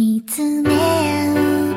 見つめ合う